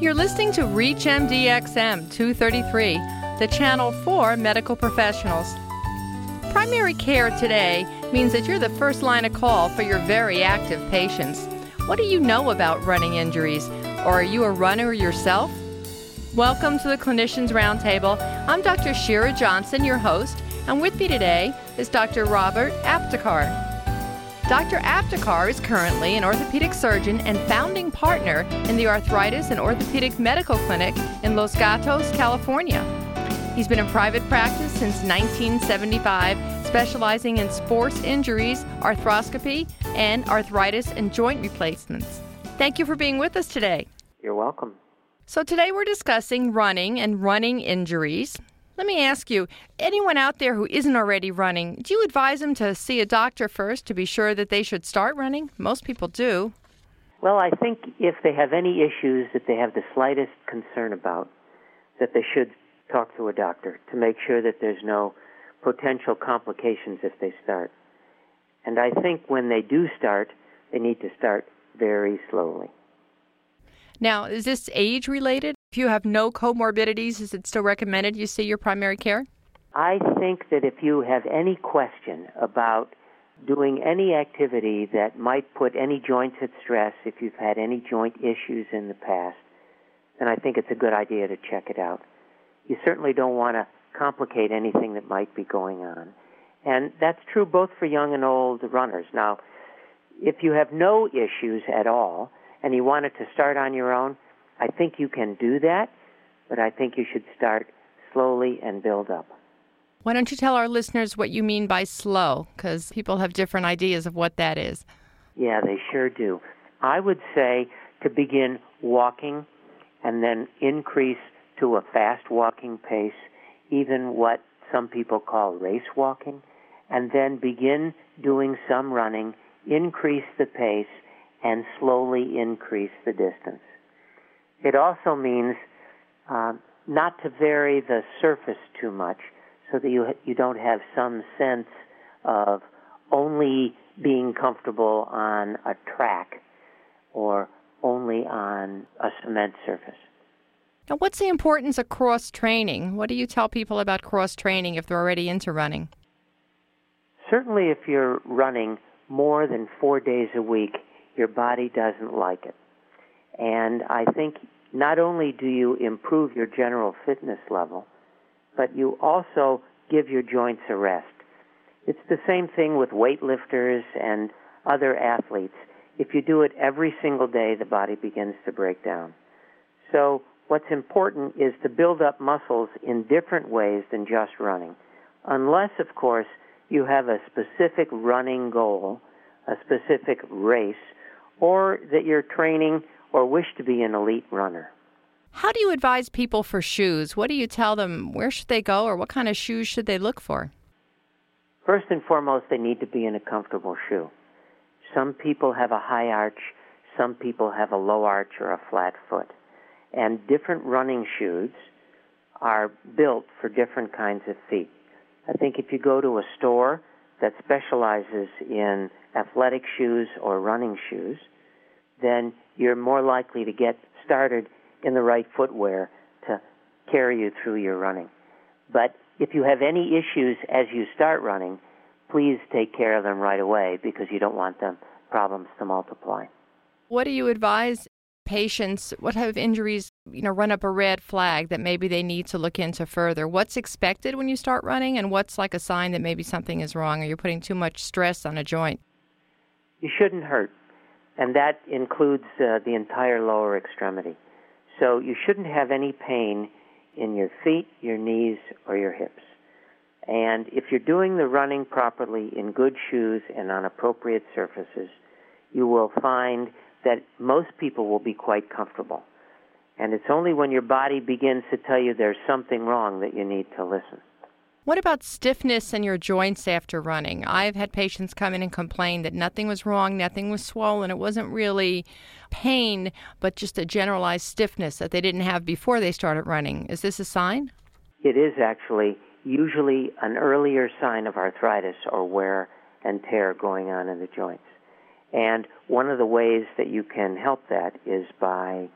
You're listening to ReachMDXM 233, the channel for medical professionals. Primary care today means that you're the first line of call for your very active patients. What do you know about running injuries? Or are you a runner yourself? Welcome to the Clinicians Roundtable. I'm Dr. Shira Johnson, your host, and with me today is Dr. Robert Aptekar. Dr. Aptekar is currently an orthopedic surgeon and founding partner in the Arthritis and Orthopedic Medical Clinic in Los Gatos, California. He's been in private practice since 1975, specializing in sports injuries, arthroscopy, and arthritis and joint replacements. Thank you for being with us today. You're welcome. So, today we're discussing running and running injuries. Let me ask you anyone out there who isn't already running, do you advise them to see a doctor first to be sure that they should start running? Most people do. Well, I think if they have any issues that they have the slightest concern about, that they should talk to a doctor to make sure that there's no potential complications if they start. And I think when they do start, they need to start very slowly. Now, is this age related? If you have no comorbidities, is it still recommended you see your primary care? I think that if you have any question about doing any activity that might put any joints at stress, if you've had any joint issues in the past, then I think it's a good idea to check it out. You certainly don't want to complicate anything that might be going on. And that's true both for young and old runners. Now, if you have no issues at all and you wanted to start on your own, I think you can do that, but I think you should start slowly and build up. Why don't you tell our listeners what you mean by slow? Because people have different ideas of what that is. Yeah, they sure do. I would say to begin walking and then increase to a fast walking pace, even what some people call race walking, and then begin doing some running, increase the pace, and slowly increase the distance. It also means uh, not to vary the surface too much so that you, you don't have some sense of only being comfortable on a track or only on a cement surface. Now, what's the importance of cross training? What do you tell people about cross training if they're already into running? Certainly, if you're running more than four days a week, your body doesn't like it. And I think not only do you improve your general fitness level, but you also give your joints a rest. It's the same thing with weightlifters and other athletes. If you do it every single day, the body begins to break down. So, what's important is to build up muscles in different ways than just running. Unless, of course, you have a specific running goal, a specific race, or that you're training or wish to be an elite runner. How do you advise people for shoes? What do you tell them? Where should they go, or what kind of shoes should they look for? First and foremost, they need to be in a comfortable shoe. Some people have a high arch, some people have a low arch or a flat foot. And different running shoes are built for different kinds of feet. I think if you go to a store that specializes in athletic shoes or running shoes, then you're more likely to get started in the right footwear to carry you through your running. But if you have any issues as you start running, please take care of them right away because you don't want them problems to multiply. What do you advise patients? What have injuries, you know, run up a red flag that maybe they need to look into further? What's expected when you start running and what's like a sign that maybe something is wrong or you're putting too much stress on a joint? You shouldn't hurt and that includes uh, the entire lower extremity. So you shouldn't have any pain in your feet, your knees, or your hips. And if you're doing the running properly in good shoes and on appropriate surfaces, you will find that most people will be quite comfortable. And it's only when your body begins to tell you there's something wrong that you need to listen. What about stiffness in your joints after running? I've had patients come in and complain that nothing was wrong, nothing was swollen. It wasn't really pain, but just a generalized stiffness that they didn't have before they started running. Is this a sign? It is actually usually an earlier sign of arthritis or wear and tear going on in the joints. And one of the ways that you can help that is by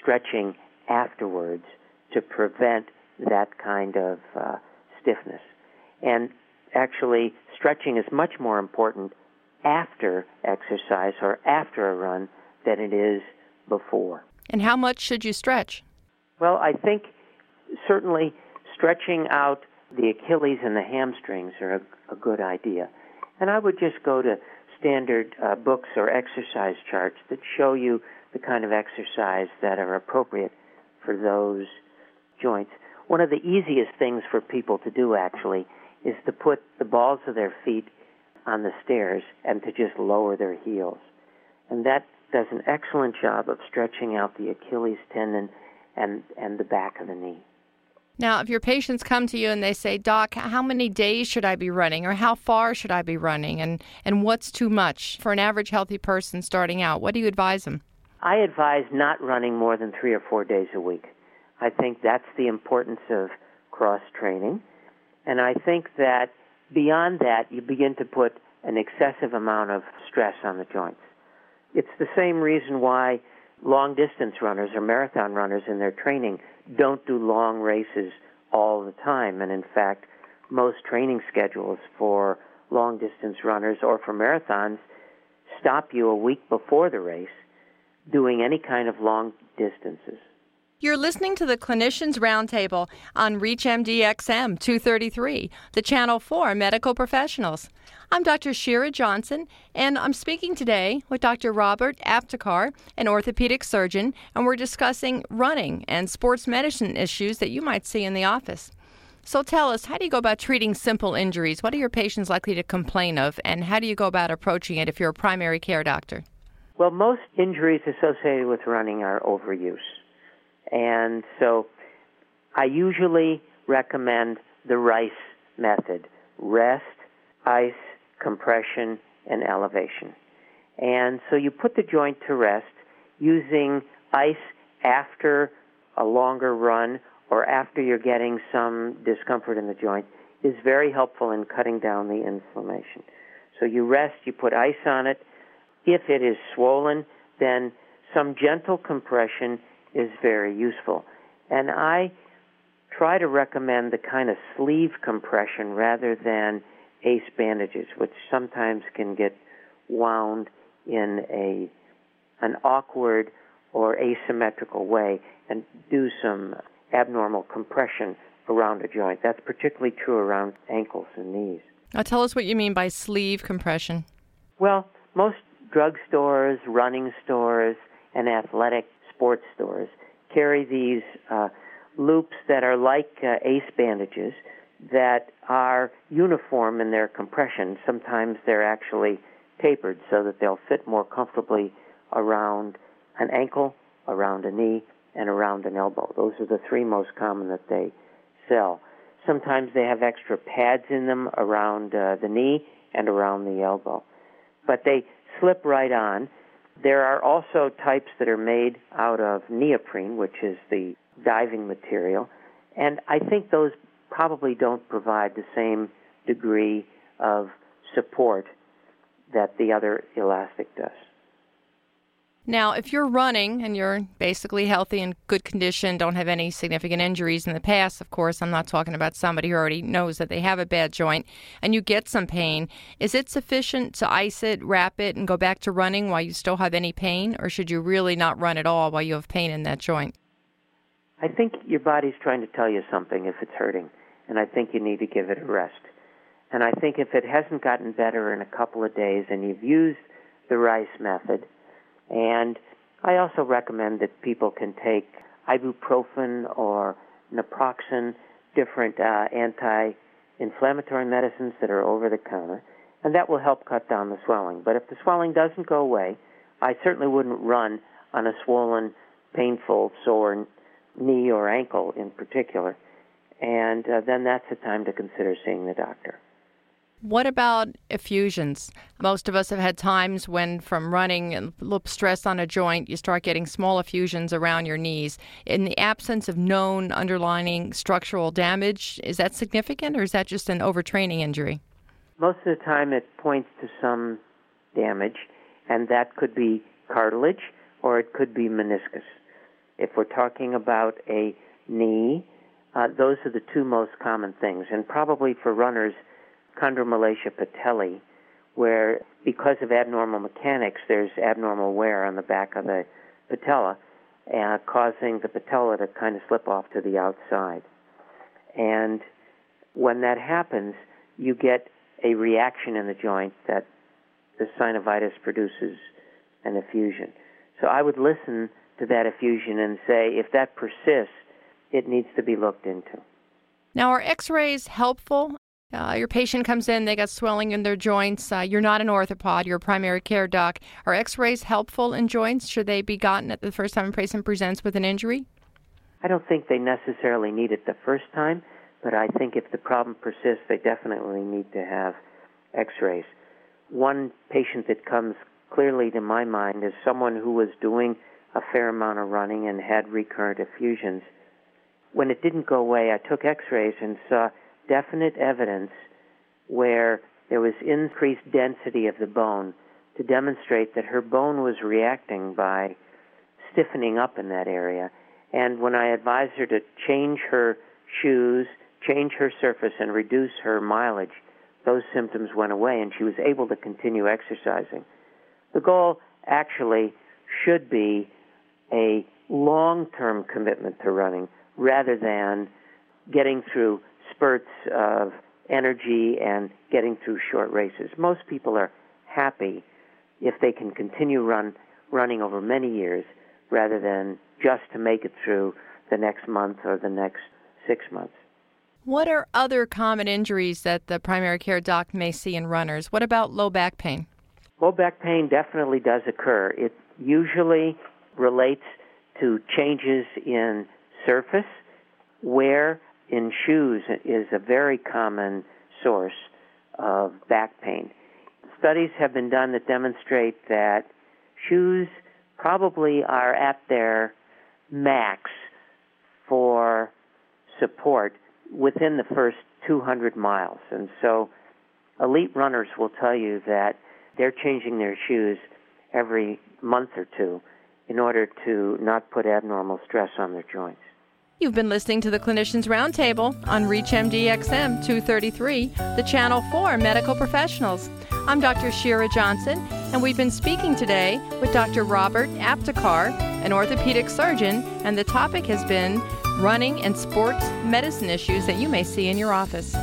stretching afterwards to prevent that kind of uh, stiffness. And actually, stretching is much more important after exercise or after a run than it is before. And how much should you stretch? Well, I think certainly stretching out the Achilles and the hamstrings are a, a good idea. And I would just go to standard uh, books or exercise charts that show you the kind of exercise that are appropriate for those joints. One of the easiest things for people to do actually is to put the balls of their feet on the stairs and to just lower their heels. And that does an excellent job of stretching out the Achilles tendon and, and the back of the knee. Now, if your patients come to you and they say, Doc, how many days should I be running or how far should I be running and, and what's too much for an average healthy person starting out, what do you advise them? I advise not running more than three or four days a week. I think that's the importance of cross training. And I think that beyond that, you begin to put an excessive amount of stress on the joints. It's the same reason why long distance runners or marathon runners in their training don't do long races all the time. And in fact, most training schedules for long distance runners or for marathons stop you a week before the race doing any kind of long distances. You're listening to the Clinicians Roundtable on ReachMD-XM 233, the channel for medical professionals. I'm Dr. Shira Johnson, and I'm speaking today with Dr. Robert Aptekar, an orthopedic surgeon, and we're discussing running and sports medicine issues that you might see in the office. So tell us, how do you go about treating simple injuries? What are your patients likely to complain of, and how do you go about approaching it if you're a primary care doctor? Well, most injuries associated with running are overuse. And so I usually recommend the RICE method rest, ice, compression, and elevation. And so you put the joint to rest using ice after a longer run or after you're getting some discomfort in the joint is very helpful in cutting down the inflammation. So you rest, you put ice on it. If it is swollen, then some gentle compression is very useful. And I try to recommend the kind of sleeve compression rather than ace bandages, which sometimes can get wound in a an awkward or asymmetrical way and do some abnormal compression around a joint. That's particularly true around ankles and knees. Now tell us what you mean by sleeve compression. Well, most drugstores, running stores, and athletic sports stores carry these uh, loops that are like uh, ace bandages that are uniform in their compression. Sometimes they're actually tapered so that they'll fit more comfortably around an ankle, around a knee, and around an elbow. Those are the three most common that they sell. Sometimes they have extra pads in them around uh, the knee and around the elbow. But they slip right on there are also types that are made out of neoprene, which is the diving material, and I think those probably don't provide the same degree of support that the other elastic does. Now, if you're running and you're basically healthy and good condition, don't have any significant injuries in the past, of course, I'm not talking about somebody who already knows that they have a bad joint, and you get some pain, is it sufficient to ice it, wrap it, and go back to running while you still have any pain, or should you really not run at all while you have pain in that joint? I think your body's trying to tell you something if it's hurting, and I think you need to give it a rest. And I think if it hasn't gotten better in a couple of days and you've used the rice method, and I also recommend that people can take ibuprofen or naproxen, different uh, anti-inflammatory medicines that are over the counter, and that will help cut down the swelling. But if the swelling doesn't go away, I certainly wouldn't run on a swollen, painful, sore knee or ankle in particular. And uh, then that's the time to consider seeing the doctor. What about effusions? Most of us have had times when, from running and stress on a joint, you start getting small effusions around your knees. In the absence of known underlying structural damage, is that significant or is that just an overtraining injury? Most of the time, it points to some damage, and that could be cartilage or it could be meniscus. If we're talking about a knee, uh, those are the two most common things. And probably for runners, chondromalacia patellae, where because of abnormal mechanics, there's abnormal wear on the back of the patella, uh, causing the patella to kind of slip off to the outside. And when that happens, you get a reaction in the joint that the synovitis produces an effusion. So I would listen to that effusion and say, if that persists, it needs to be looked into. Now, are x rays helpful? Uh, your patient comes in, they got swelling in their joints. Uh, you're not an orthopod, you're a primary care doc. Are x rays helpful in joints? Should they be gotten at the first time a patient presents with an injury? I don't think they necessarily need it the first time, but I think if the problem persists, they definitely need to have x rays. One patient that comes clearly to my mind is someone who was doing a fair amount of running and had recurrent effusions when it didn't go away, I took x rays and saw definite evidence where there was increased density of the bone to demonstrate that her bone was reacting by stiffening up in that area. And when I advised her to change her shoes, change her surface, and reduce her mileage, those symptoms went away and she was able to continue exercising. The goal actually should be a long term commitment to running rather than getting through spurts of energy and getting through short races. Most people are happy if they can continue run running over many years rather than just to make it through the next month or the next 6 months. What are other common injuries that the primary care doc may see in runners? What about low back pain? Low back pain definitely does occur. It usually relates to changes in surface. Wear in shoes is a very common source of back pain. Studies have been done that demonstrate that shoes probably are at their max for support within the first 200 miles. And so elite runners will tell you that they're changing their shoes every month or two in order to not put abnormal stress on their joints. You've been listening to the Clinicians Roundtable on ReachMD-XM 233, the channel for medical professionals. I'm Dr. Shira Johnson, and we've been speaking today with Dr. Robert Aptekar, an orthopedic surgeon, and the topic has been running and sports medicine issues that you may see in your office.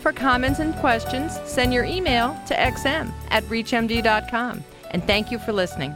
For comments and questions, send your email to xm at reachmd.com. And thank you for listening.